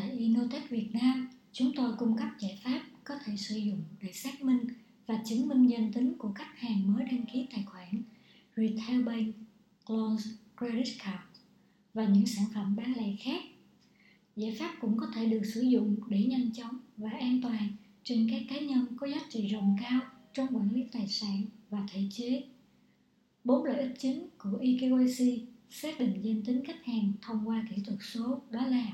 Tại Innotech Việt Nam, chúng tôi cung cấp giải pháp có thể sử dụng để xác minh và chứng minh danh tính của khách hàng mới đăng ký tài khoản Retail Bank, Loans, Credit Card và những sản phẩm bán lẻ khác. Giải pháp cũng có thể được sử dụng để nhanh chóng và an toàn trên các cá nhân có giá trị rộng cao trong quản lý tài sản và thể chế. Bốn lợi ích chính của eKYC xác định danh tính khách hàng thông qua kỹ thuật số đó là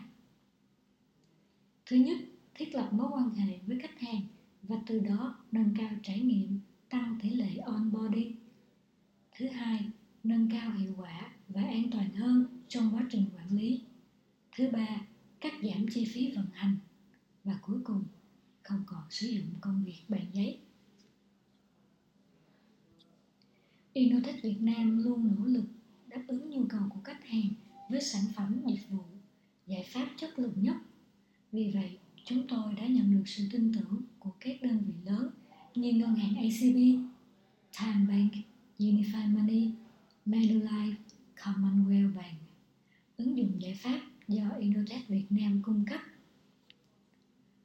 Thứ nhất, thiết lập mối quan hệ với khách hàng và từ đó nâng cao trải nghiệm, tăng tỷ lệ onboarding. Thứ hai, nâng cao hiệu quả và an toàn hơn trong quá trình quản lý. Thứ ba, cắt giảm chi phí vận hành. Và cuối cùng, không còn sử dụng công việc bàn giấy. Innotech Việt Nam luôn nỗ lực đáp ứng nhu cầu của khách hàng với sản phẩm dịch vụ, giải pháp chất lượng nhất. Vì vậy, chúng tôi đã nhận được sự tin tưởng của các đơn vị lớn như ngân hàng ACB, Time Bank, Unified Money, Manulife, Commonwealth Bank. Ứng dụng giải pháp do Innotech Việt Nam cung cấp.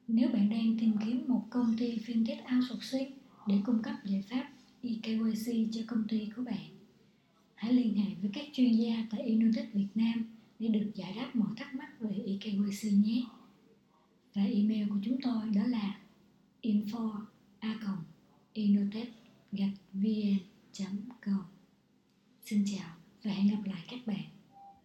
Nếu bạn đang tìm kiếm một công ty fintech outsourcing để cung cấp giải pháp eKYC cho công ty của bạn, hãy liên hệ với các chuyên gia tại Innotech Việt Nam để được giải đáp mọi thắc mắc về eKYC nhé và email của chúng tôi đó là info a vn com. Xin chào và hẹn gặp lại các bạn.